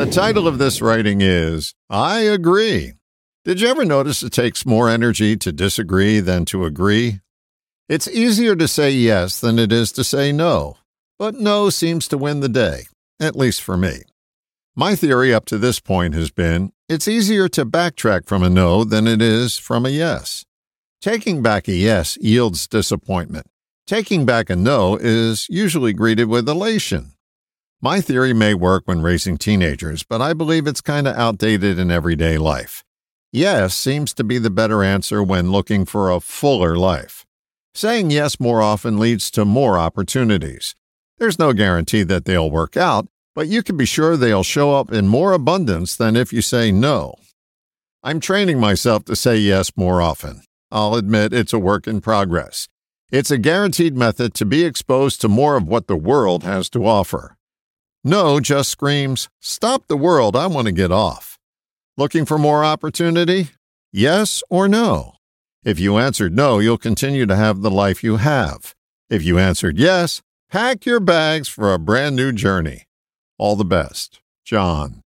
The title of this writing is I Agree. Did you ever notice it takes more energy to disagree than to agree? It's easier to say yes than it is to say no, but no seems to win the day, at least for me. My theory up to this point has been it's easier to backtrack from a no than it is from a yes. Taking back a yes yields disappointment. Taking back a no is usually greeted with elation. My theory may work when raising teenagers, but I believe it's kind of outdated in everyday life. Yes seems to be the better answer when looking for a fuller life. Saying yes more often leads to more opportunities. There's no guarantee that they'll work out, but you can be sure they'll show up in more abundance than if you say no. I'm training myself to say yes more often. I'll admit it's a work in progress. It's a guaranteed method to be exposed to more of what the world has to offer. No just screams, Stop the world, I want to get off. Looking for more opportunity? Yes or no? If you answered no, you'll continue to have the life you have. If you answered yes, pack your bags for a brand new journey. All the best, John.